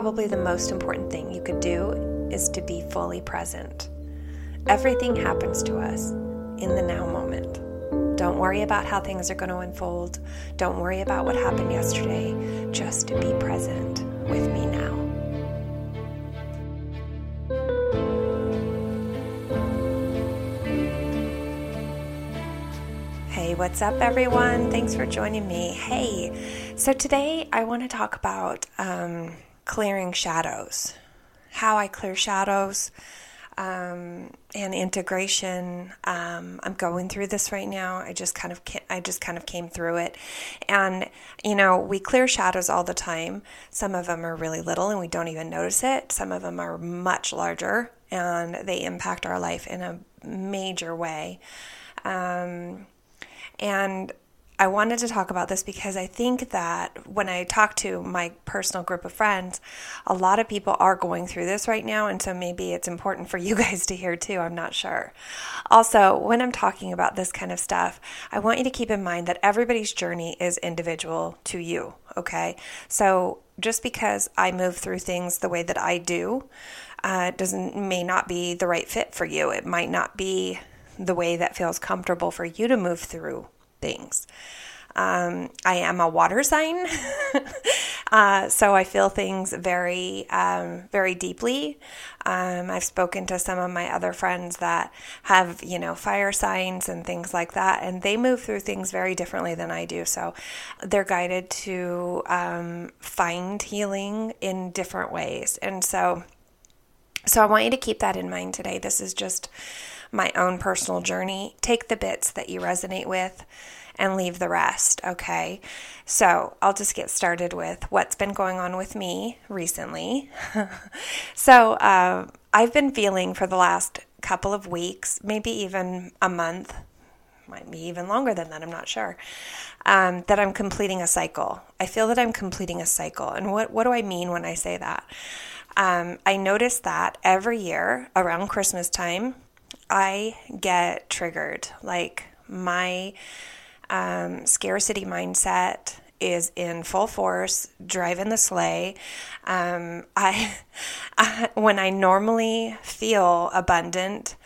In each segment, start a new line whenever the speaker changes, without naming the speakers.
probably the most important thing you could do is to be fully present. Everything happens to us in the now moment. Don't worry about how things are going to unfold. Don't worry about what happened yesterday. Just be present with me now. Hey, what's up, everyone? Thanks for joining me. Hey, so today I want to talk about um, clearing shadows, how I clear shadows, um, and integration. Um, I'm going through this right now. I just kind of I just kind of came through it, and you know we clear shadows all the time. Some of them are really little and we don't even notice it. Some of them are much larger and they impact our life in a major way. Um, and I wanted to talk about this because I think that when I talk to my personal group of friends, a lot of people are going through this right now. And so maybe it's important for you guys to hear too. I'm not sure. Also, when I'm talking about this kind of stuff, I want you to keep in mind that everybody's journey is individual to you. Okay. So just because I move through things the way that I do, uh, doesn't may not be the right fit for you. It might not be the way that feels comfortable for you to move through things. Um, I am a water sign, uh, so I feel things very, um, very deeply. Um, I've spoken to some of my other friends that have, you know, fire signs and things like that, and they move through things very differently than I do. So they're guided to um, find healing in different ways, and so, so I want you to keep that in mind today. This is just my own personal journey. Take the bits that you resonate with and leave the rest, okay? So I'll just get started with what's been going on with me recently. so uh, I've been feeling for the last couple of weeks, maybe even a month, might be even longer than that, I'm not sure, um, that I'm completing a cycle. I feel that I'm completing a cycle. And what, what do I mean when I say that? Um, I notice that every year around Christmas time, I get triggered. Like my um, scarcity mindset is in full force, driving the sleigh. Um, I, I, when I normally feel abundant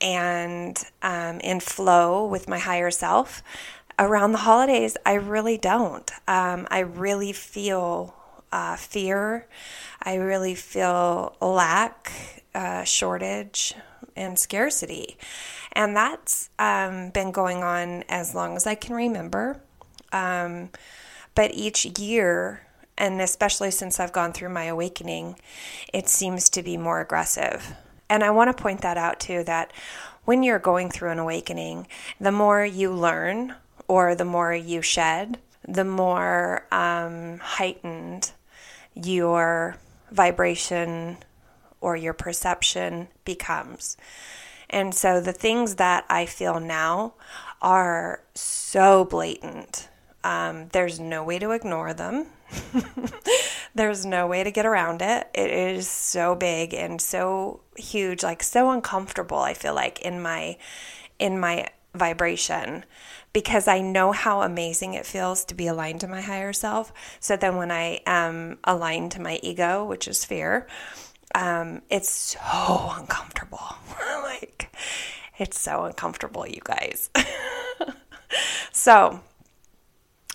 and um, in flow with my higher self, around the holidays, I really don't. Um, I really feel uh, fear. I really feel lack, uh, shortage, and scarcity. And that's um, been going on as long as I can remember. Um, but each year, and especially since I've gone through my awakening, it seems to be more aggressive. And I want to point that out too that when you're going through an awakening, the more you learn or the more you shed, the more um, heightened your vibration or your perception becomes. And so the things that I feel now are so blatant. Um, there's no way to ignore them. there's no way to get around it. It is so big and so huge, like so uncomfortable. I feel like in my in my vibration because I know how amazing it feels to be aligned to my higher self. So then when I am aligned to my ego, which is fear, um, it's so uncomfortable. like, it's so uncomfortable, you guys. so,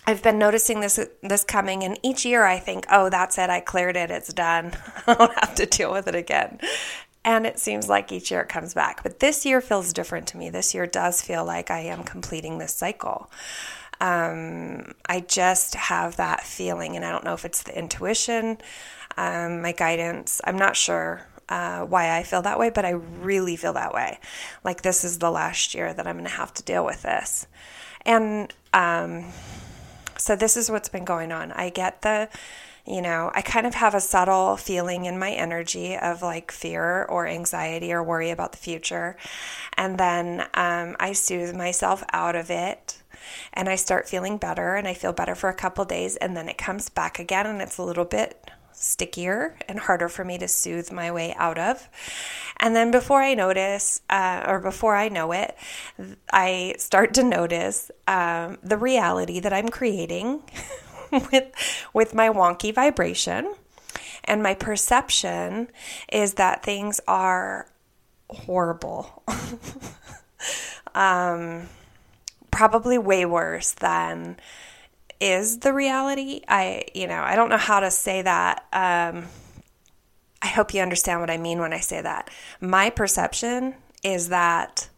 I've been noticing this this coming, and each year I think, oh, that's it, I cleared it, it's done. I don't have to deal with it again. And it seems like each year it comes back. But this year feels different to me. This year does feel like I am completing this cycle. Um, I just have that feeling, and I don't know if it's the intuition um, my guidance. I'm not sure uh, why I feel that way, but I really feel that way. Like this is the last year that I'm going to have to deal with this. And um, so this is what's been going on. I get the, you know, I kind of have a subtle feeling in my energy of like fear or anxiety or worry about the future. And then um, I soothe myself out of it and I start feeling better and I feel better for a couple days and then it comes back again and it's a little bit stickier and harder for me to soothe my way out of. And then before I notice, uh, or before I know it, I start to notice um, the reality that I'm creating with with my wonky vibration. And my perception is that things are horrible. um, probably way worse than is the reality. I, you know, I don't know how to say that. Um, I hope you understand what I mean when I say that. My perception is that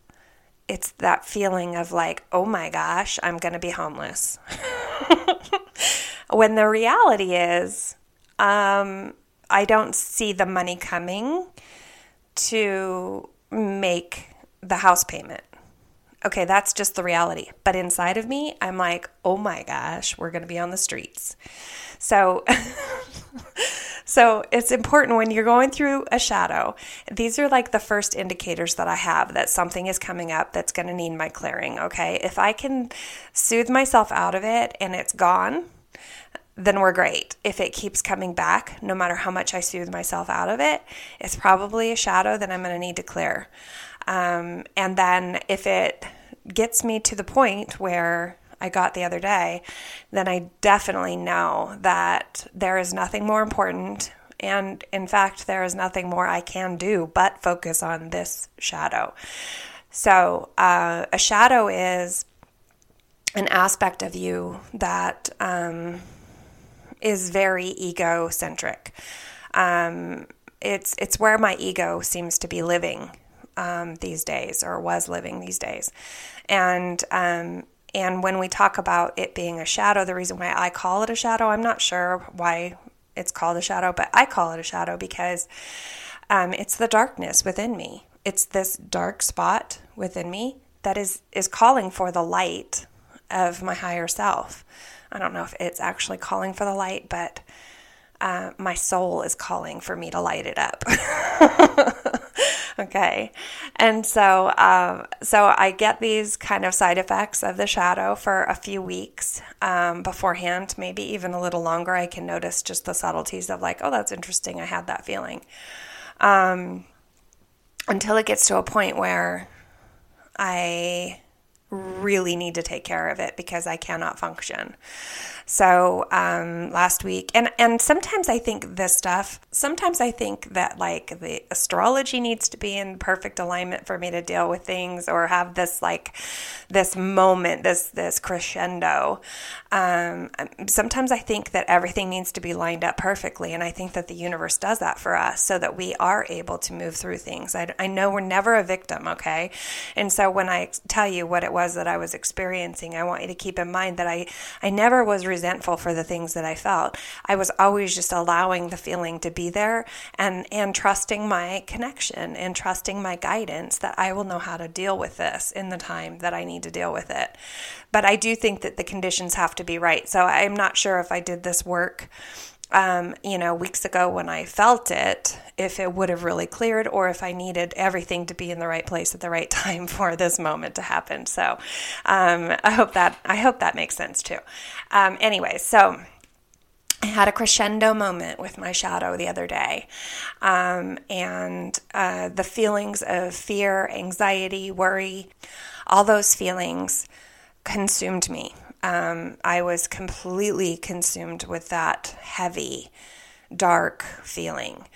it's that feeling of like, oh my gosh, I'm going to be homeless. when the reality is, um, I don't see the money coming to make the house payment. Okay, that's just the reality. But inside of me, I'm like, oh my gosh, we're going to be on the streets. So, so it's important when you're going through a shadow. These are like the first indicators that I have that something is coming up that's going to need my clearing. Okay, if I can soothe myself out of it and it's gone, then we're great. If it keeps coming back, no matter how much I soothe myself out of it, it's probably a shadow that I'm going to need to clear. Um, and then if it gets me to the point where I got the other day, then I definitely know that there is nothing more important. And in fact, there is nothing more I can do but focus on this shadow. So, uh, a shadow is an aspect of you that um, is very egocentric. Um, it's it's where my ego seems to be living um, these days, or was living these days, and um, and when we talk about it being a shadow, the reason why I call it a shadow, I'm not sure why it's called a shadow, but I call it a shadow because um, it's the darkness within me. It's this dark spot within me that is is calling for the light of my higher self. I don't know if it's actually calling for the light, but uh, my soul is calling for me to light it up. okay, and so um, so I get these kind of side effects of the shadow for a few weeks um, beforehand, maybe even a little longer. I can notice just the subtleties of like, oh, that's interesting. I had that feeling. Um, until it gets to a point where I really need to take care of it because I cannot function. So um, last week, and and sometimes I think this stuff. Sometimes I think that like the astrology needs to be in perfect alignment for me to deal with things or have this like this moment, this this crescendo. Um, sometimes I think that everything needs to be lined up perfectly, and I think that the universe does that for us so that we are able to move through things. I, I know we're never a victim, okay, and so when I tell you what it was that I was experiencing, I want you to keep in mind that I I never was resentful for the things that I felt. I was always just allowing the feeling to be there and, and trusting my connection and trusting my guidance that I will know how to deal with this in the time that I need to deal with it. But I do think that the conditions have to be right. So I'm not sure if I did this work um, you know, weeks ago when I felt it, if it would have really cleared or if I needed everything to be in the right place at the right time for this moment to happen. So um, I hope that I hope that makes sense too. Um, anyway, so. I had a crescendo moment with my shadow the other day. Um, and uh, the feelings of fear, anxiety, worry, all those feelings consumed me um, I was completely consumed with that heavy, dark feeling.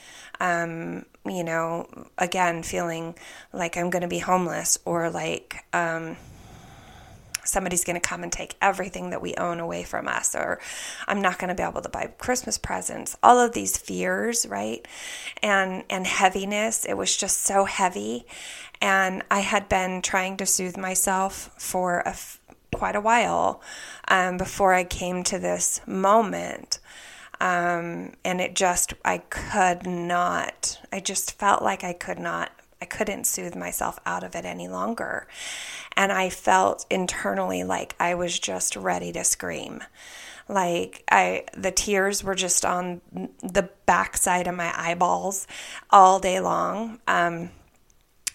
Um, you know, again, feeling like I'm going to be homeless or like um, somebody's going to come and take everything that we own away from us, or I'm not going to be able to buy Christmas presents. All of these fears, right? And and heaviness. It was just so heavy, and I had been trying to soothe myself for a quite a while um, before I came to this moment. Um, and it just, I could not, I just felt like I could not, I couldn't soothe myself out of it any longer. And I felt internally like I was just ready to scream. Like I, the tears were just on the backside of my eyeballs all day long. Um,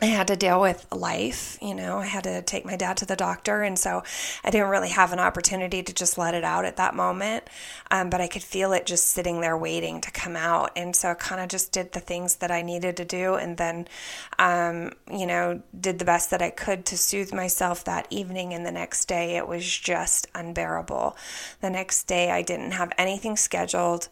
I had to deal with life. You know, I had to take my dad to the doctor. And so I didn't really have an opportunity to just let it out at that moment. Um, but I could feel it just sitting there waiting to come out. And so I kind of just did the things that I needed to do. And then, um, you know, did the best that I could to soothe myself that evening. And the next day, it was just unbearable. The next day, I didn't have anything scheduled.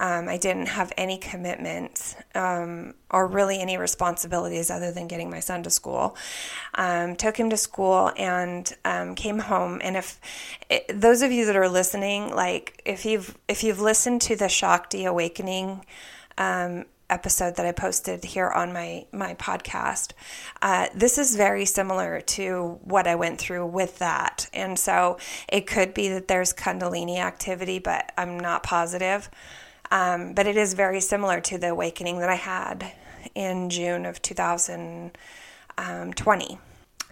Um, I didn't have any commitments um, or really any responsibilities other than getting my son to school. Um, took him to school and um, came home. And if it, those of you that are listening, like if you've if you've listened to the Shakti Awakening um, episode that I posted here on my my podcast. Uh, this is very similar to what I went through with that, and so it could be that there's Kundalini activity, but I'm not positive. Um, but it is very similar to the awakening that I had in June of 2020.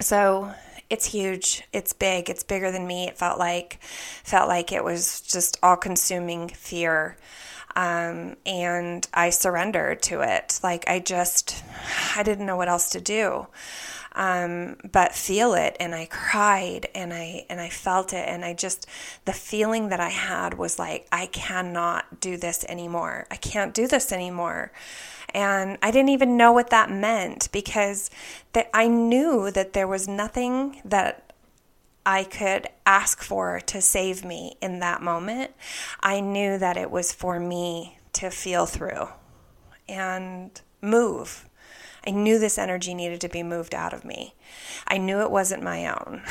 So it's huge. It's big. It's bigger than me. It felt like felt like it was just all consuming fear. Um, and I surrendered to it. Like I just, I didn't know what else to do um, but feel it and I cried and I and I felt it and I just the feeling that I had was like I cannot do this anymore. I can't do this anymore. And I didn't even know what that meant because I knew that there was nothing that I could ask for to save me in that moment. I knew that it was for me to feel through and move I knew this energy needed to be moved out of me. I knew it wasn't my own.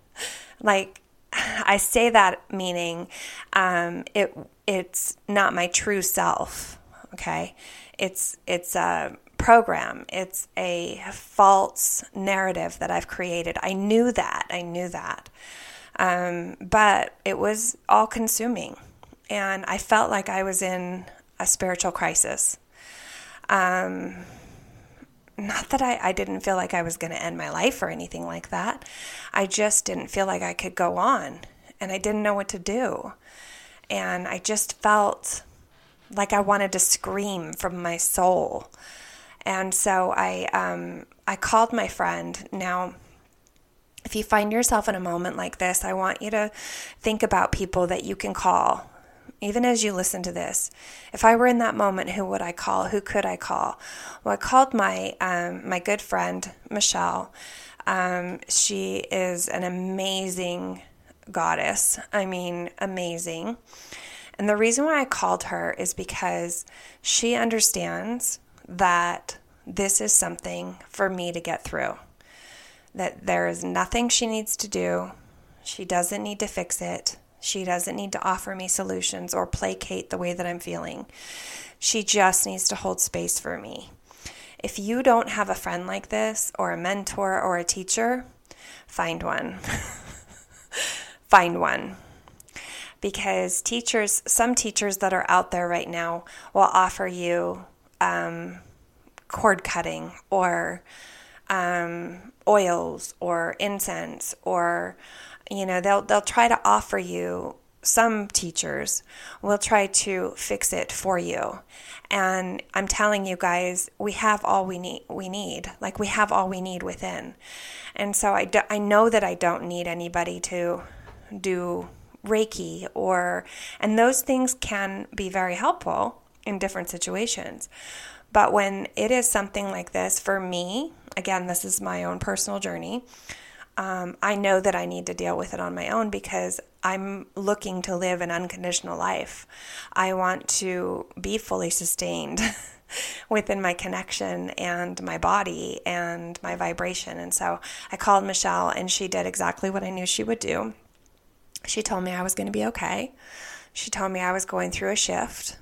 like, I say that meaning um, it it's not my true self. Okay, it's it's a program. It's a false narrative that I've created. I knew that. I knew that, um, but it was all consuming, and I felt like I was in a spiritual crisis. Um, not that I, I didn't feel like I was going to end my life or anything like that. I just didn't feel like I could go on and I didn't know what to do. And I just felt like I wanted to scream from my soul. And so I, um, I called my friend. Now, if you find yourself in a moment like this, I want you to think about people that you can call even as you listen to this, if I were in that moment, who would I call? Who could I call? Well, I called my um, my good friend Michelle. Um, she is an amazing goddess. I mean, amazing. And the reason why I called her is because she understands that this is something for me to get through. That there is nothing she needs to do. She doesn't need to fix it. She doesn't need to offer me solutions or placate the way that I'm feeling. She just needs to hold space for me. If you don't have a friend like this, or a mentor, or a teacher, find one. find one. Because teachers, some teachers that are out there right now will offer you um, cord cutting or um, oils or incense or you know they'll they'll try to offer you some teachers will try to fix it for you. And i'm telling you guys we have all we need we need like we have all we need within. And so i, do, I know that i don't need anybody to do reiki or and those things can be very helpful in different situations. But when it is something like this for me again this is my own personal journey um, I know that I need to deal with it on my own because I'm looking to live an unconditional life. I want to be fully sustained within my connection and my body and my vibration. And so I called Michelle and she did exactly what I knew she would do. She told me I was going to be okay. She told me I was going through a shift.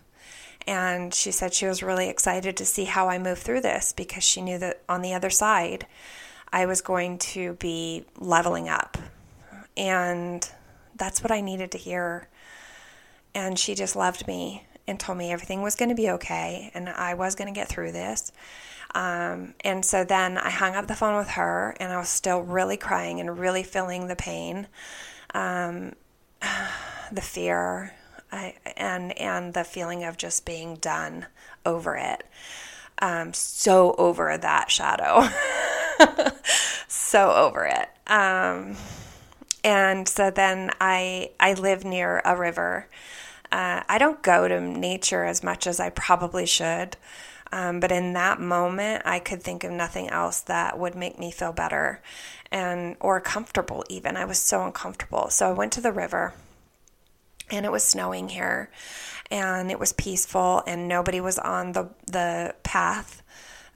And she said she was really excited to see how I move through this because she knew that on the other side, I was going to be leveling up. And that's what I needed to hear. And she just loved me and told me everything was going to be okay and I was going to get through this. Um, and so then I hung up the phone with her and I was still really crying and really feeling the pain, um, the fear, I, and and the feeling of just being done over it. Um, so over that shadow. so over it. Um, and so then I I live near a river. Uh, I don't go to nature as much as I probably should. Um, but in that moment, I could think of nothing else that would make me feel better and or comfortable even. I was so uncomfortable. So I went to the river and it was snowing here and it was peaceful and nobody was on the the path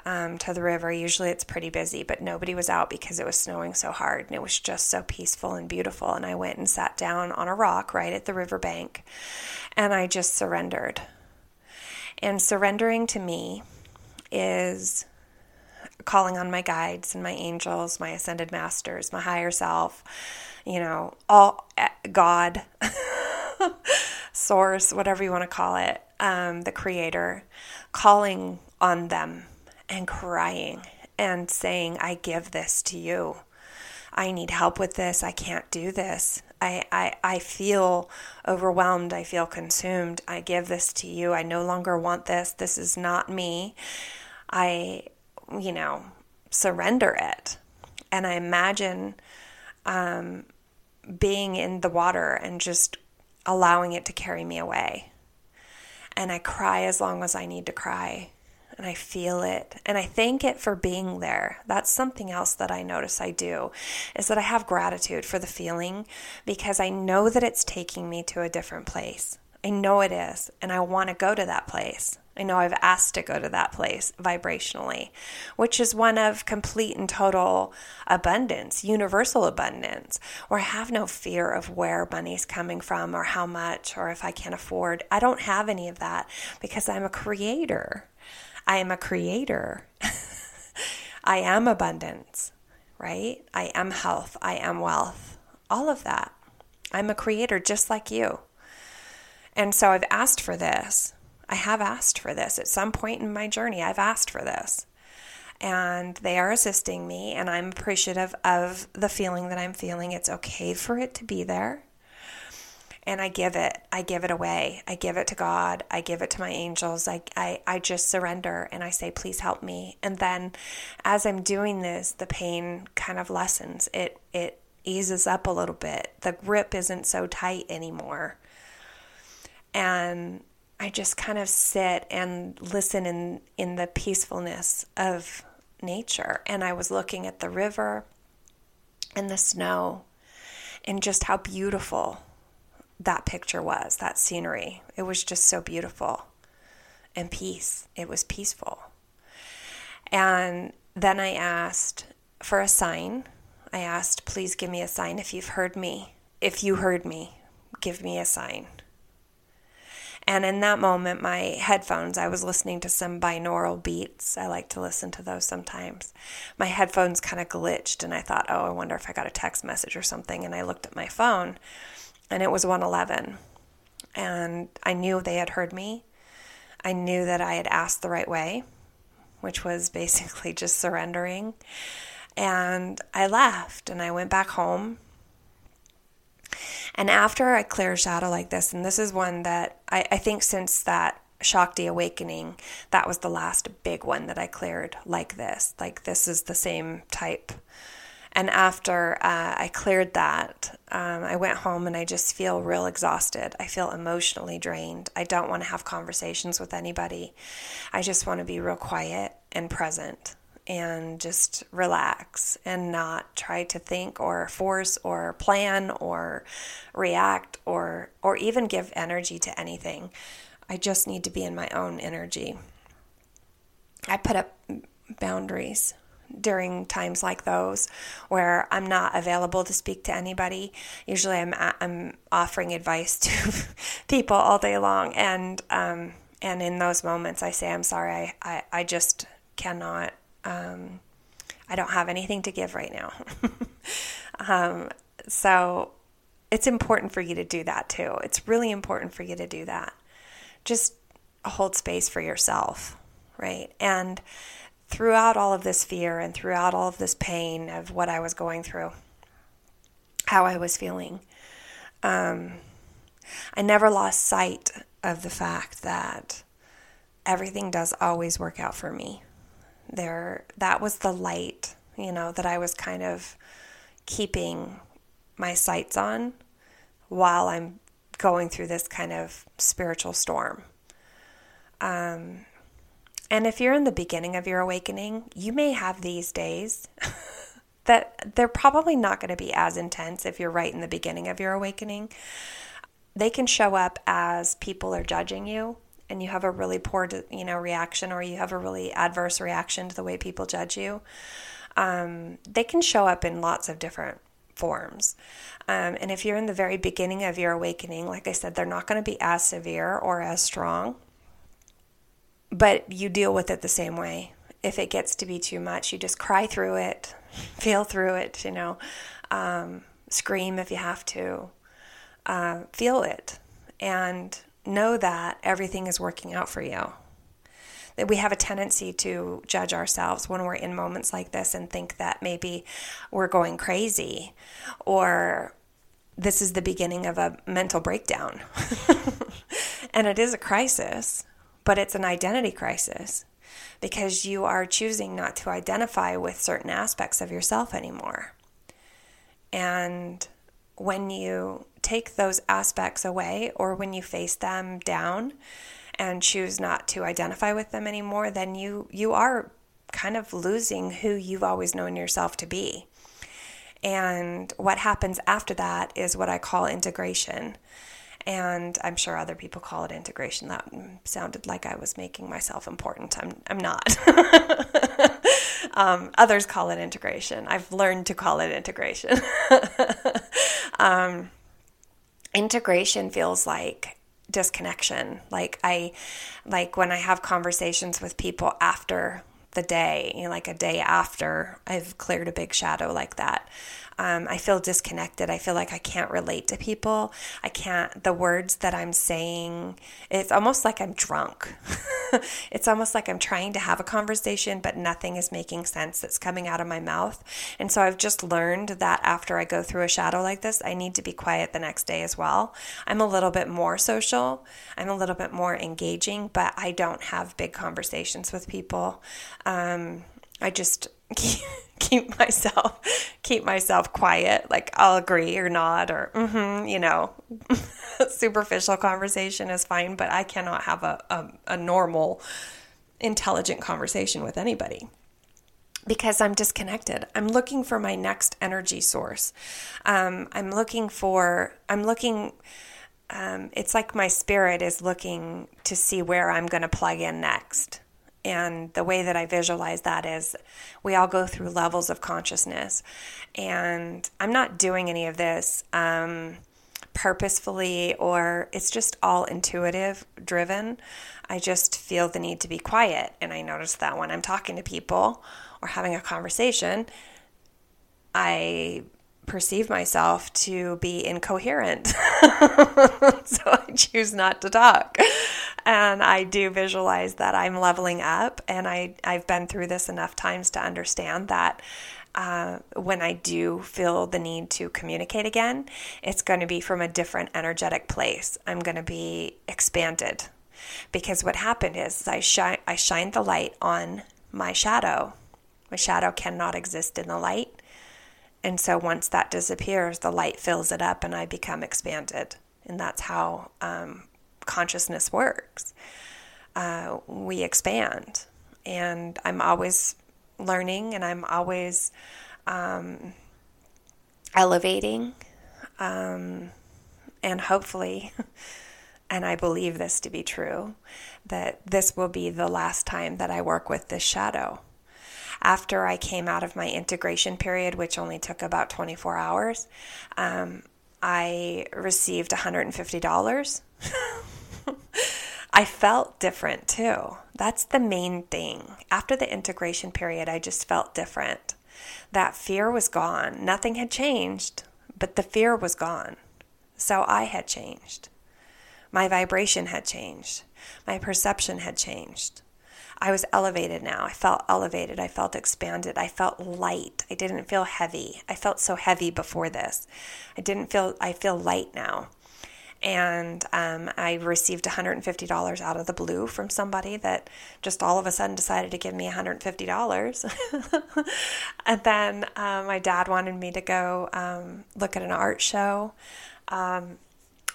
um, to the river. Usually it's pretty busy, but nobody was out because it was snowing so hard and it was just so peaceful and beautiful. And I went and sat down on a rock right at the riverbank and I just surrendered. And surrendering to me is calling on my guides and my angels, my ascended masters, my higher self, you know, all eh, God, source, whatever you want to call it, um, the creator, calling on them and crying and saying, I give this to you. I need help with this. I can't do this. I, I, I feel overwhelmed. I feel consumed. I give this to you. I no longer want this. This is not me. I, you know, surrender it. And I imagine um, being in the water and just allowing it to carry me away. And I cry as long as I need to cry. And I feel it. And I thank it for being there. That's something else that I notice I do is that I have gratitude for the feeling because I know that it's taking me to a different place. I know it is. And I want to go to that place. I know I've asked to go to that place vibrationally, which is one of complete and total abundance, universal abundance, where I have no fear of where money's coming from or how much or if I can't afford. I don't have any of that because I'm a creator. I am a creator. I am abundance, right? I am health. I am wealth. All of that. I'm a creator just like you. And so I've asked for this I have asked for this. At some point in my journey, I've asked for this. And they are assisting me, and I'm appreciative of the feeling that I'm feeling. It's okay for it to be there. And I give it, I give it away. I give it to God. I give it to my angels. I, I, I just surrender and I say, please help me. And then as I'm doing this, the pain kind of lessens. It, it eases up a little bit. The grip isn't so tight anymore. And I just kind of sit and listen in in the peacefulness of nature and I was looking at the river and the snow and just how beautiful that picture was, that scenery. It was just so beautiful and peace. It was peaceful. And then I asked for a sign. I asked, please give me a sign if you've heard me. If you heard me, give me a sign. And in that moment, my headphones, I was listening to some binaural beats. I like to listen to those sometimes. My headphones kind of glitched, and I thought, oh, I wonder if I got a text message or something. And I looked at my phone, and it was 111. And I knew they had heard me. I knew that I had asked the right way, which was basically just surrendering. And I left and I went back home and after I clear a shadow like this, and this is one that I, I think since that Shakti awakening, that was the last big one that I cleared like this. Like this is the same type. And after uh, I cleared that, um, I went home and I just feel real exhausted. I feel emotionally drained. I don't want to have conversations with anybody. I just want to be real quiet and present and just relax and not try to think or force or plan or react or or even give energy to anything. I just need to be in my own energy. I put up boundaries during times like those where I'm not available to speak to anybody. Usually, I'm I'm offering advice to people all day long, and um, and in those moments, I say I'm sorry. I I, I just cannot um, I don't have anything to give right now. um, so it's important for you to do that too. It's really important for you to do that. Just hold space for yourself, right? And throughout all of this fear and throughout all of this pain of what I was going through, how I was feeling, um, I never lost sight of the fact that everything does always work out for me there that was the light you know, that I was kind of keeping my sights on while I'm going through this kind of spiritual storm. Um, and if you're in the beginning of your awakening, you may have these days that they're probably not going to be as intense if you're right in the beginning of your awakening. They can show up as people are judging you and you have a really poor you know reaction or you have a really adverse reaction to the way people judge you. Um, they can show up in lots of different forms. Um, and if you're in the very beginning of your awakening, like I said, they're not going to be as severe or as strong, but you deal with it the same way. If it gets to be too much, you just cry through it, feel through it, you know, um, scream if you have to, uh, feel it, and know that everything is working out for you that we have a tendency to judge ourselves when we're in moments like this and think that maybe we're going crazy or this is the beginning of a mental breakdown. and it is a crisis, but it's an identity crisis because you are choosing not to identify with certain aspects of yourself anymore. And when you take those aspects away or when you face them down, and choose not to identify with them anymore, then you you are kind of losing who you've always known yourself to be. And what happens after that is what I call integration. And I'm sure other people call it integration. That sounded like I was making myself important. I'm, I'm not. um, others call it integration. I've learned to call it integration. um, integration feels like disconnection. Like I like when I have conversations with people after the day, you know, like a day after I've cleared a big shadow like that. Um, I feel disconnected. I feel like I can't relate to people. I can't, the words that I'm saying, it's almost like I'm drunk. it's almost like I'm trying to have a conversation, but nothing is making sense that's coming out of my mouth. And so I've just learned that after I go through a shadow like this, I need to be quiet the next day as well. I'm a little bit more social, I'm a little bit more engaging, but I don't have big conversations with people. Um, I just keep myself keep myself quiet. Like I'll agree or nod or mm-hmm, you know, superficial conversation is fine, but I cannot have a, a, a normal, intelligent conversation with anybody because I'm disconnected. I'm looking for my next energy source. Um, I'm looking for, I'm looking, um, it's like my spirit is looking to see where I'm going to plug in next. And the way that I visualize that is we all go through levels of consciousness. And I'm not doing any of this um, purposefully or it's just all intuitive driven. I just feel the need to be quiet. And I notice that when I'm talking to people or having a conversation, I perceive myself to be incoherent. so I choose not to talk. And I do visualize that I'm leveling up. And I, I've been through this enough times to understand that uh, when I do feel the need to communicate again, it's going to be from a different energetic place. I'm going to be expanded. Because what happened is I, shine, I shined the light on my shadow. My shadow cannot exist in the light. And so once that disappears, the light fills it up and I become expanded. And that's how um, consciousness works. Uh, we expand. And I'm always learning and I'm always um, elevating. Um, and hopefully, and I believe this to be true, that this will be the last time that I work with this shadow after I came out of my integration period, which only took about 24 hours, um, I received $150. I felt different too. That's the main thing. After the integration period, I just felt different. That fear was gone. Nothing had changed, but the fear was gone. So I had changed. My vibration had changed. My perception had changed. I was elevated now. I felt elevated. I felt expanded. I felt light. I didn't feel heavy. I felt so heavy before this. I didn't feel, I feel light now. And um, I received $150 out of the blue from somebody that just all of a sudden decided to give me $150. and then uh, my dad wanted me to go um, look at an art show. Um,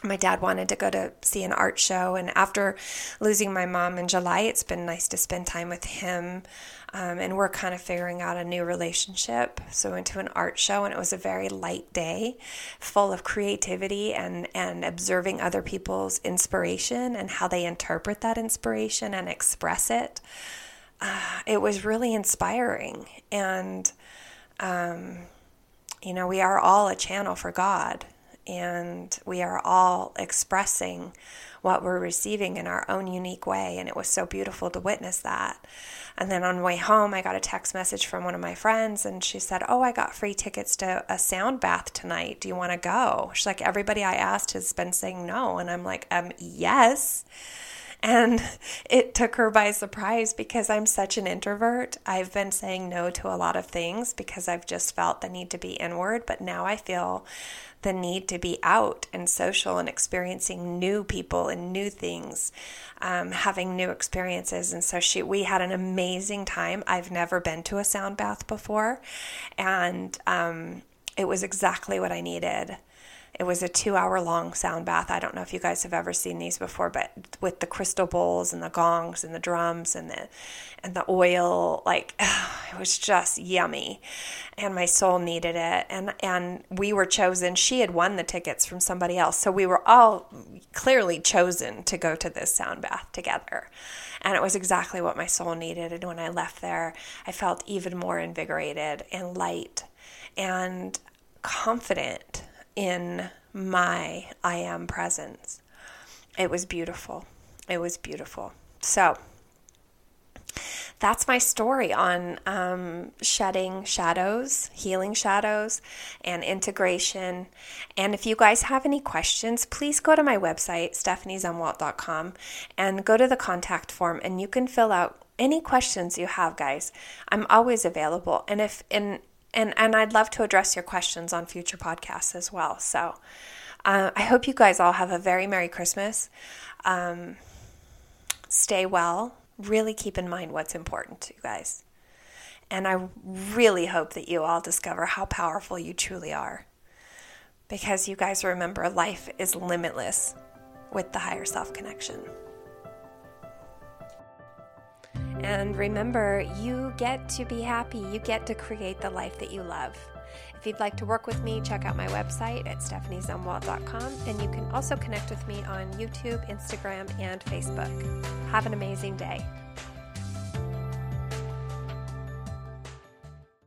my dad wanted to go to see an art show, and after losing my mom in July, it's been nice to spend time with him. Um, and we're kind of figuring out a new relationship. So, we went to an art show, and it was a very light day, full of creativity and and observing other people's inspiration and how they interpret that inspiration and express it. Uh, it was really inspiring, and um, you know, we are all a channel for God and we are all expressing what we're receiving in our own unique way. And it was so beautiful to witness that. And then on the way home, I got a text message from one of my friends, and she said, Oh, I got free tickets to a sound bath tonight. Do you want to go? She's like, Everybody I asked has been saying no. And I'm like, Um, yes. And it took her by surprise because I'm such an introvert. I've been saying no to a lot of things because I've just felt the need to be inward, but now I feel the need to be out and social and experiencing new people and new things, um, having new experiences. And so she, we had an amazing time. I've never been to a sound bath before, and um, it was exactly what I needed. It was a two hour long sound bath. I don't know if you guys have ever seen these before, but with the crystal bowls and the gongs and the drums and the and the oil, like it was just yummy. And my soul needed it. And and we were chosen. She had won the tickets from somebody else. So we were all clearly chosen to go to this sound bath together. And it was exactly what my soul needed. And when I left there, I felt even more invigorated and light and confident in my I am presence. It was beautiful. It was beautiful. So, that's my story on um, shedding shadows, healing shadows, and integration. And if you guys have any questions, please go to my website, stephaniezumwalt.com, and go to the contact form, and you can fill out any questions you have, guys. I'm always available. And if in and and I'd love to address your questions on future podcasts as well. So uh, I hope you guys all have a very merry Christmas. Um, stay well. Really keep in mind what's important to you guys. And I really hope that you all discover how powerful you truly are. Because you guys remember life is limitless with the higher self connection. And remember, you get to be happy. You get to create the life that you love. If you'd like to work with me, check out my website at stephaniezumwalt.com. And you can also connect with me on YouTube, Instagram, and Facebook. Have an amazing day.